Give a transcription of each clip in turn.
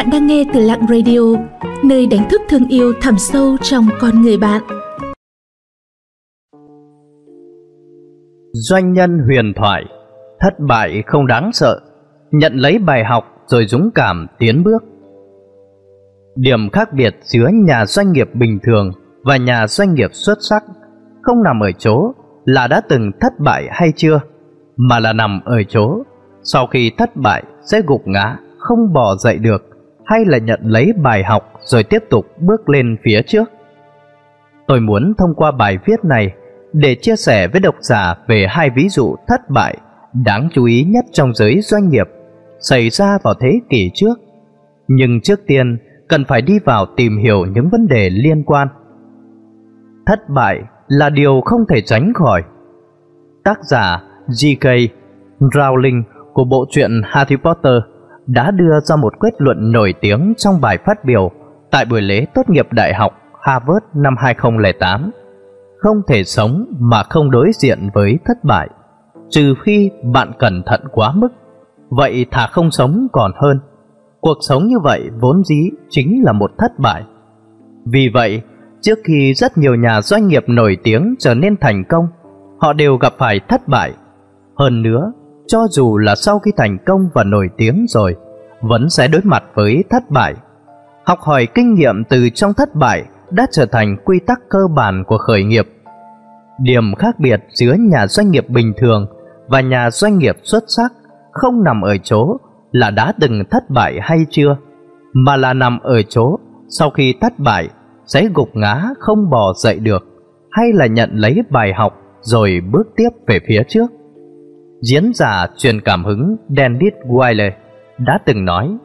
Bạn đang nghe từ Lặng Radio, nơi đánh thức thương yêu thẳm sâu trong con người bạn. Doanh nhân huyền thoại, thất bại không đáng sợ, nhận lấy bài học rồi dũng cảm tiến bước. Điểm khác biệt giữa nhà doanh nghiệp bình thường và nhà doanh nghiệp xuất sắc không nằm ở chỗ là đã từng thất bại hay chưa, mà là nằm ở chỗ sau khi thất bại sẽ gục ngã, không bỏ dậy được hay là nhận lấy bài học rồi tiếp tục bước lên phía trước. Tôi muốn thông qua bài viết này để chia sẻ với độc giả về hai ví dụ thất bại đáng chú ý nhất trong giới doanh nghiệp xảy ra vào thế kỷ trước. Nhưng trước tiên, cần phải đi vào tìm hiểu những vấn đề liên quan. Thất bại là điều không thể tránh khỏi. Tác giả J.K. Rowling của bộ truyện Harry Potter đã đưa ra một kết luận nổi tiếng trong bài phát biểu tại buổi lễ tốt nghiệp đại học Harvard năm 2008. Không thể sống mà không đối diện với thất bại, trừ khi bạn cẩn thận quá mức. Vậy thà không sống còn hơn. Cuộc sống như vậy vốn dĩ chính là một thất bại. Vì vậy, trước khi rất nhiều nhà doanh nghiệp nổi tiếng trở nên thành công, họ đều gặp phải thất bại. Hơn nữa, cho dù là sau khi thành công và nổi tiếng rồi, vẫn sẽ đối mặt với thất bại. Học hỏi kinh nghiệm từ trong thất bại đã trở thành quy tắc cơ bản của khởi nghiệp. Điểm khác biệt giữa nhà doanh nghiệp bình thường và nhà doanh nghiệp xuất sắc không nằm ở chỗ là đã từng thất bại hay chưa, mà là nằm ở chỗ sau khi thất bại sẽ gục ngã không bò dậy được hay là nhận lấy bài học rồi bước tiếp về phía trước. Diễn giả truyền cảm hứng Dennis Wiley đã từng nói,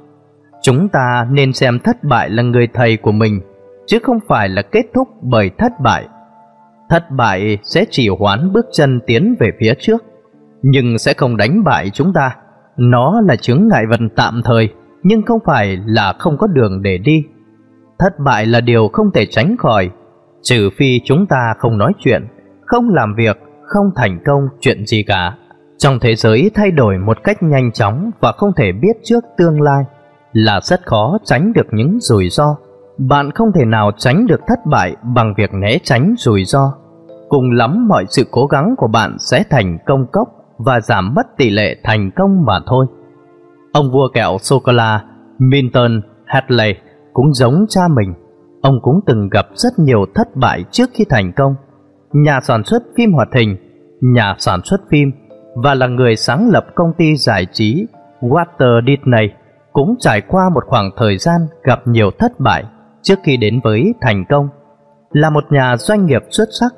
Chúng ta nên xem thất bại là người thầy của mình, Chứ không phải là kết thúc bởi thất bại. Thất bại sẽ chỉ hoán bước chân tiến về phía trước, Nhưng sẽ không đánh bại chúng ta. Nó là chứng ngại vật tạm thời, Nhưng không phải là không có đường để đi. Thất bại là điều không thể tránh khỏi, Trừ phi chúng ta không nói chuyện, Không làm việc, Không thành công chuyện gì cả trong thế giới thay đổi một cách nhanh chóng và không thể biết trước tương lai là rất khó tránh được những rủi ro. Bạn không thể nào tránh được thất bại bằng việc né tránh rủi ro. Cùng lắm mọi sự cố gắng của bạn sẽ thành công cốc và giảm mất tỷ lệ thành công mà thôi. Ông vua kẹo sô-cô-la Minton Hadley cũng giống cha mình. Ông cũng từng gặp rất nhiều thất bại trước khi thành công. Nhà sản xuất phim hoạt hình, nhà sản xuất phim và là người sáng lập công ty giải trí Walter Disney cũng trải qua một khoảng thời gian gặp nhiều thất bại trước khi đến với thành công. Là một nhà doanh nghiệp xuất sắc,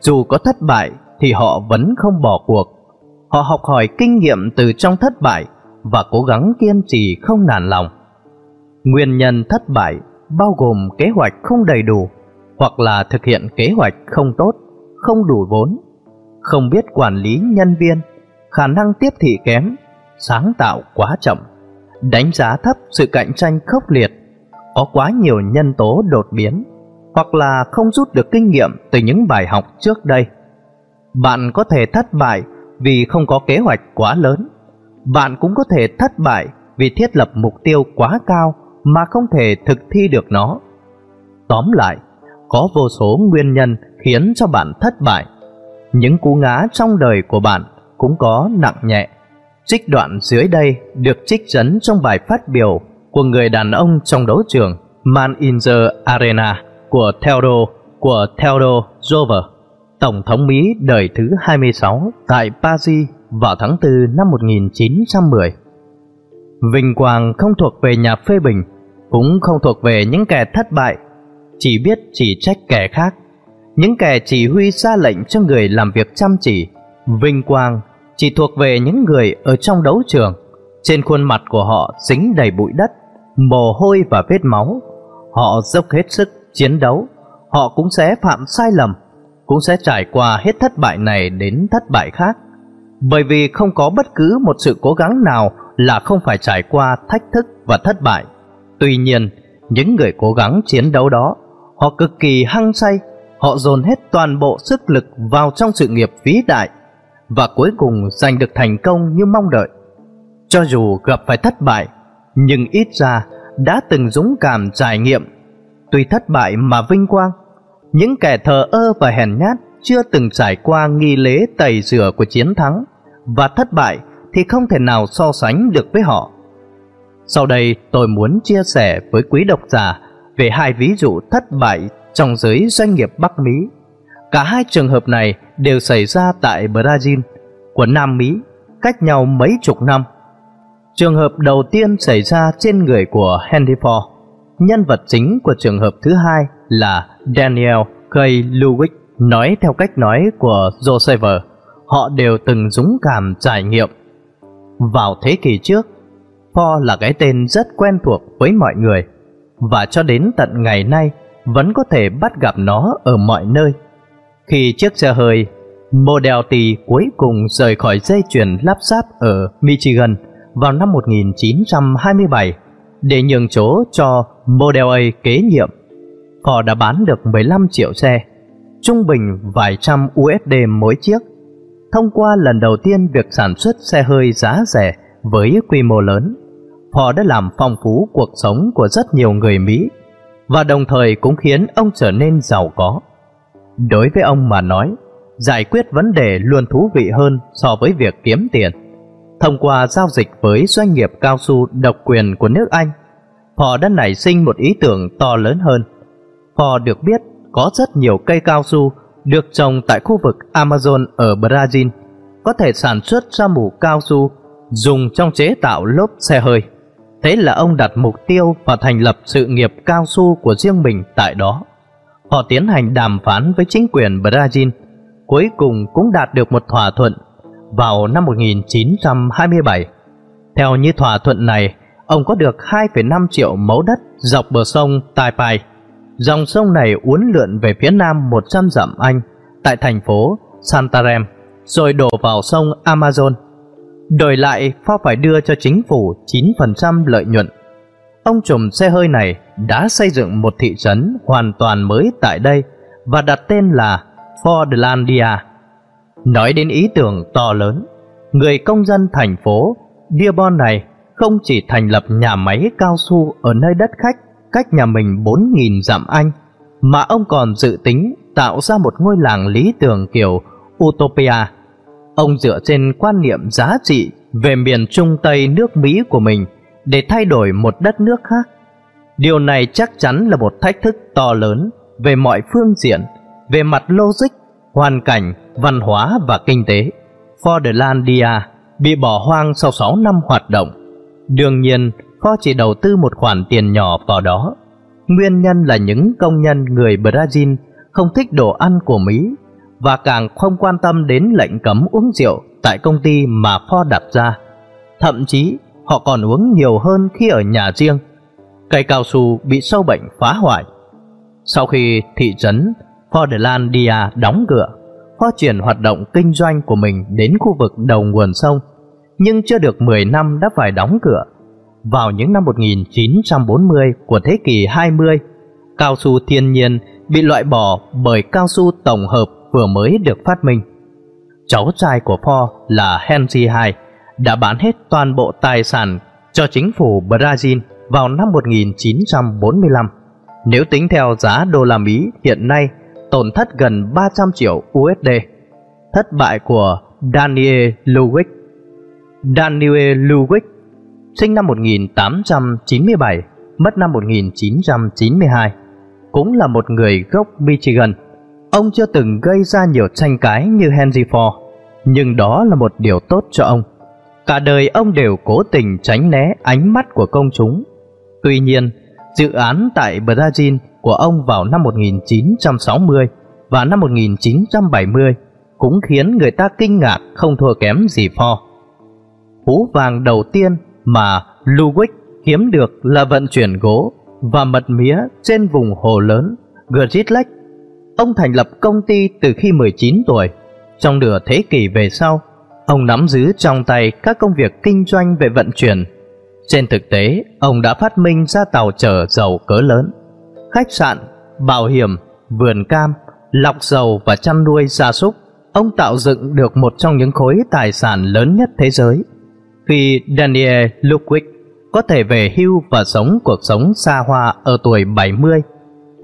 dù có thất bại thì họ vẫn không bỏ cuộc. Họ học hỏi kinh nghiệm từ trong thất bại và cố gắng kiên trì không nản lòng. Nguyên nhân thất bại bao gồm kế hoạch không đầy đủ hoặc là thực hiện kế hoạch không tốt, không đủ vốn, không biết quản lý nhân viên khả năng tiếp thị kém, sáng tạo quá chậm, đánh giá thấp sự cạnh tranh khốc liệt, có quá nhiều nhân tố đột biến, hoặc là không rút được kinh nghiệm từ những bài học trước đây. Bạn có thể thất bại vì không có kế hoạch quá lớn. Bạn cũng có thể thất bại vì thiết lập mục tiêu quá cao mà không thể thực thi được nó. Tóm lại, có vô số nguyên nhân khiến cho bạn thất bại. Những cú ngã trong đời của bạn cũng có nặng nhẹ. Trích đoạn dưới đây được trích dẫn trong bài phát biểu của người đàn ông trong đấu trường Man in the Arena của Theodore của Theodore Roosevelt, Tổng thống Mỹ đời thứ 26 tại Paris vào tháng 4 năm 1910. Vinh quang không thuộc về nhà phê bình, cũng không thuộc về những kẻ thất bại, chỉ biết chỉ trách kẻ khác. Những kẻ chỉ huy ra lệnh cho người làm việc chăm chỉ, vinh quang chỉ thuộc về những người ở trong đấu trường. Trên khuôn mặt của họ dính đầy bụi đất, mồ hôi và vết máu. Họ dốc hết sức chiến đấu, họ cũng sẽ phạm sai lầm, cũng sẽ trải qua hết thất bại này đến thất bại khác. Bởi vì không có bất cứ một sự cố gắng nào là không phải trải qua thách thức và thất bại. Tuy nhiên, những người cố gắng chiến đấu đó, họ cực kỳ hăng say, họ dồn hết toàn bộ sức lực vào trong sự nghiệp vĩ đại và cuối cùng giành được thành công như mong đợi. Cho dù gặp phải thất bại, nhưng ít ra đã từng dũng cảm trải nghiệm. Tuy thất bại mà vinh quang, những kẻ thờ ơ và hèn nhát chưa từng trải qua nghi lễ tẩy rửa của chiến thắng và thất bại thì không thể nào so sánh được với họ. Sau đây tôi muốn chia sẻ với quý độc giả về hai ví dụ thất bại trong giới doanh nghiệp Bắc Mỹ. Cả hai trường hợp này đều xảy ra tại Brazil của Nam Mỹ, cách nhau mấy chục năm. Trường hợp đầu tiên xảy ra trên người của Henry Ford. Nhân vật chính của trường hợp thứ hai là Daniel K. Lewis. Nói theo cách nói của Joseph, họ đều từng dũng cảm trải nghiệm. Vào thế kỷ trước, Ford là cái tên rất quen thuộc với mọi người và cho đến tận ngày nay vẫn có thể bắt gặp nó ở mọi nơi. Khi chiếc xe hơi Model T cuối cùng rời khỏi dây chuyền lắp ráp ở Michigan vào năm 1927 để nhường chỗ cho Model A kế nhiệm. họ đã bán được 15 triệu xe, trung bình vài trăm USD mỗi chiếc. Thông qua lần đầu tiên việc sản xuất xe hơi giá rẻ với quy mô lớn, họ đã làm phong phú cuộc sống của rất nhiều người Mỹ và đồng thời cũng khiến ông trở nên giàu có. Đối với ông mà nói, giải quyết vấn đề luôn thú vị hơn so với việc kiếm tiền. Thông qua giao dịch với doanh nghiệp cao su độc quyền của nước Anh, họ đã nảy sinh một ý tưởng to lớn hơn. Họ được biết có rất nhiều cây cao su được trồng tại khu vực Amazon ở Brazil, có thể sản xuất ra mủ cao su dùng trong chế tạo lốp xe hơi. Thế là ông đặt mục tiêu và thành lập sự nghiệp cao su của riêng mình tại đó. Họ tiến hành đàm phán với chính quyền Brazil, cuối cùng cũng đạt được một thỏa thuận vào năm 1927. Theo như thỏa thuận này, ông có được 2,5 triệu mẫu đất dọc bờ sông Taipai. Dòng sông này uốn lượn về phía nam 100 dặm Anh, tại thành phố Santarem, rồi đổ vào sông Amazon. Đổi lại, Pho phải đưa cho chính phủ 9% lợi nhuận. Ông trùm xe hơi này đã xây dựng một thị trấn hoàn toàn mới tại đây và đặt tên là Fordlandia. Nói đến ý tưởng to lớn, người công dân thành phố Dearborn này không chỉ thành lập nhà máy cao su ở nơi đất khách cách nhà mình 4.000 dặm Anh, mà ông còn dự tính tạo ra một ngôi làng lý tưởng kiểu Utopia. Ông dựa trên quan niệm giá trị về miền Trung Tây nước Mỹ của mình để thay đổi một đất nước khác. Điều này chắc chắn là một thách thức to lớn về mọi phương diện, về mặt logic, hoàn cảnh, văn hóa và kinh tế. Fordlandia bị bỏ hoang sau 6 năm hoạt động. Đương nhiên, kho chỉ đầu tư một khoản tiền nhỏ vào đó. Nguyên nhân là những công nhân người Brazil không thích đồ ăn của Mỹ và càng không quan tâm đến lệnh cấm uống rượu tại công ty mà Ford đặt ra. Thậm chí, họ còn uống nhiều hơn khi ở nhà riêng. Cây cao su bị sâu bệnh phá hoại. Sau khi thị trấn Fordlandia đóng cửa, Hoa chuyển hoạt động kinh doanh của mình đến khu vực đầu nguồn sông, nhưng chưa được 10 năm đã phải đóng cửa. Vào những năm 1940 của thế kỷ 20, cao su thiên nhiên bị loại bỏ bởi cao su tổng hợp vừa mới được phát minh. Cháu trai của Ford là Henry II đã bán hết toàn bộ tài sản cho chính phủ Brazil vào năm 1945. Nếu tính theo giá đô la Mỹ hiện nay, tổn thất gần 300 triệu USD. Thất bại của Daniel Lewis Daniel Lewis sinh năm 1897, mất năm 1992, cũng là một người gốc Michigan. Ông chưa từng gây ra nhiều tranh cãi như Henry Ford, nhưng đó là một điều tốt cho ông. Cả đời ông đều cố tình tránh né ánh mắt của công chúng. Tuy nhiên, dự án tại Brazil của ông vào năm 1960 và năm 1970 cũng khiến người ta kinh ngạc không thua kém gì Ford. Hú vàng đầu tiên mà Ludwig kiếm được là vận chuyển gỗ và mật mía trên vùng hồ lớn Great Lake. Ông thành lập công ty từ khi 19 tuổi. Trong nửa thế kỷ về sau, ông nắm giữ trong tay các công việc kinh doanh về vận chuyển. Trên thực tế, ông đã phát minh ra tàu chở dầu cỡ lớn, khách sạn, bảo hiểm, vườn cam, lọc dầu và chăn nuôi gia súc. Ông tạo dựng được một trong những khối tài sản lớn nhất thế giới. Khi Daniel Ludwig có thể về hưu và sống cuộc sống xa hoa ở tuổi 70,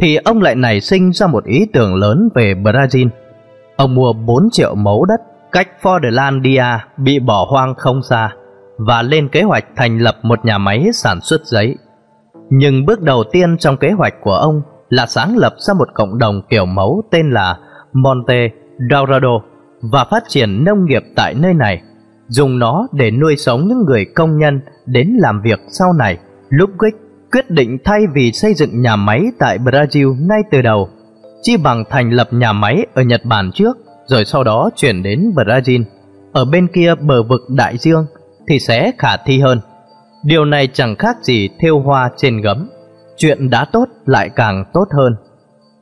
thì ông lại nảy sinh ra một ý tưởng lớn về Brazil. Ông mua 4 triệu mẫu đất cách Fordlandia bị bỏ hoang không xa và lên kế hoạch thành lập một nhà máy sản xuất giấy. Nhưng bước đầu tiên trong kế hoạch của ông là sáng lập ra một cộng đồng kiểu mẫu tên là Monte Dorado và phát triển nông nghiệp tại nơi này, dùng nó để nuôi sống những người công nhân đến làm việc sau này. Ludwig quyết định thay vì xây dựng nhà máy tại Brazil ngay từ đầu, chi bằng thành lập nhà máy ở Nhật Bản trước, rồi sau đó chuyển đến Brazil. Ở bên kia bờ vực đại dương thì sẽ khả thi hơn. Điều này chẳng khác gì thêu hoa trên gấm. Chuyện đã tốt lại càng tốt hơn.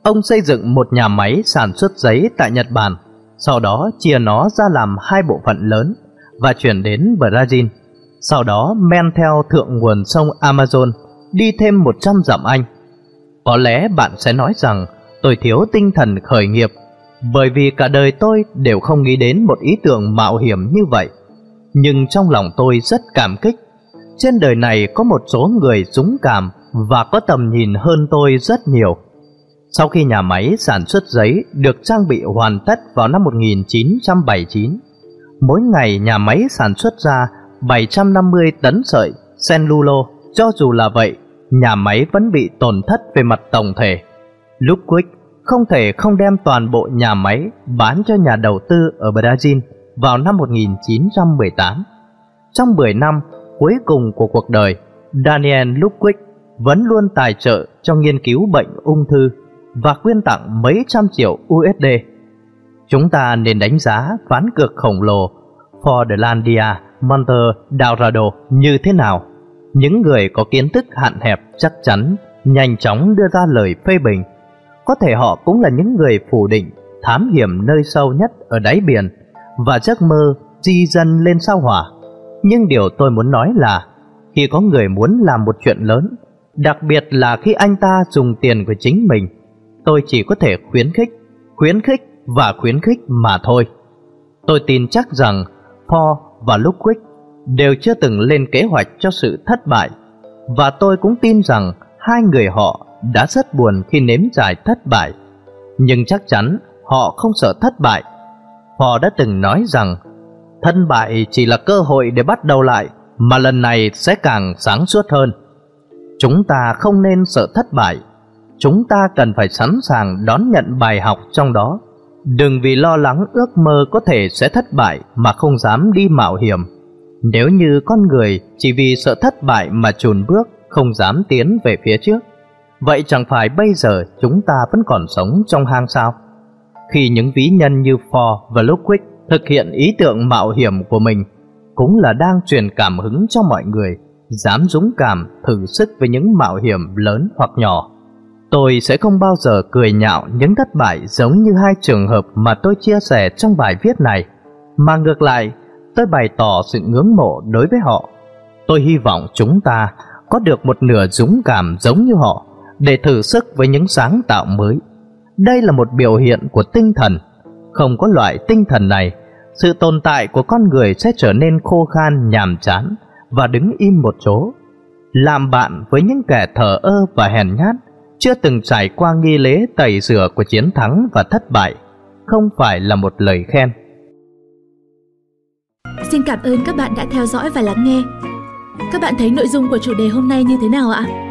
Ông xây dựng một nhà máy sản xuất giấy tại Nhật Bản, sau đó chia nó ra làm hai bộ phận lớn và chuyển đến Brazil. Sau đó men theo thượng nguồn sông Amazon, đi thêm 100 dặm Anh. Có lẽ bạn sẽ nói rằng tôi thiếu tinh thần khởi nghiệp, bởi vì cả đời tôi đều không nghĩ đến một ý tưởng mạo hiểm như vậy. Nhưng trong lòng tôi rất cảm kích. Trên đời này có một số người dũng cảm và có tầm nhìn hơn tôi rất nhiều. Sau khi nhà máy sản xuất giấy được trang bị hoàn tất vào năm 1979, mỗi ngày nhà máy sản xuất ra 750 tấn sợi cellulo. Cho dù là vậy, nhà máy vẫn bị tổn thất về mặt tổng thể. Lúc Quick không thể không đem toàn bộ nhà máy bán cho nhà đầu tư ở Brazil vào năm 1918. Trong 10 năm cuối cùng của cuộc đời, Daniel Ludwig vẫn luôn tài trợ cho nghiên cứu bệnh ung thư và quyên tặng mấy trăm triệu USD. Chúng ta nên đánh giá ván cược khổng lồ Fordlandia Monte Dorado như thế nào. Những người có kiến thức hạn hẹp chắc chắn nhanh chóng đưa ra lời phê bình. Có thể họ cũng là những người phủ định thám hiểm nơi sâu nhất ở đáy biển và giấc mơ di dân lên sao hỏa. Nhưng điều tôi muốn nói là khi có người muốn làm một chuyện lớn, đặc biệt là khi anh ta dùng tiền của chính mình, tôi chỉ có thể khuyến khích, khuyến khích và khuyến khích mà thôi. Tôi tin chắc rằng Paul và Ludwig đều chưa từng lên kế hoạch cho sự thất bại và tôi cũng tin rằng hai người họ đã rất buồn khi nếm trải thất bại. Nhưng chắc chắn họ không sợ thất bại. Họ đã từng nói rằng thất bại chỉ là cơ hội để bắt đầu lại mà lần này sẽ càng sáng suốt hơn. Chúng ta không nên sợ thất bại. Chúng ta cần phải sẵn sàng đón nhận bài học trong đó Đừng vì lo lắng ước mơ có thể sẽ thất bại mà không dám đi mạo hiểm. Nếu như con người chỉ vì sợ thất bại mà chùn bước, không dám tiến về phía trước, vậy chẳng phải bây giờ chúng ta vẫn còn sống trong hang sao? Khi những ví nhân như Ford và Ludwig thực hiện ý tưởng mạo hiểm của mình, cũng là đang truyền cảm hứng cho mọi người dám dũng cảm thử sức với những mạo hiểm lớn hoặc nhỏ. Tôi sẽ không bao giờ cười nhạo những thất bại giống như hai trường hợp mà tôi chia sẻ trong bài viết này, mà ngược lại, tôi bày tỏ sự ngưỡng mộ đối với họ. Tôi hy vọng chúng ta có được một nửa dũng cảm giống như họ để thử sức với những sáng tạo mới. Đây là một biểu hiện của tinh thần. Không có loại tinh thần này, sự tồn tại của con người sẽ trở nên khô khan, nhàm chán và đứng im một chỗ. Làm bạn với những kẻ thờ ơ và hèn nhát chưa từng trải qua nghi lễ tẩy rửa của chiến thắng và thất bại, không phải là một lời khen. Xin cảm ơn các bạn đã theo dõi và lắng nghe. Các bạn thấy nội dung của chủ đề hôm nay như thế nào ạ?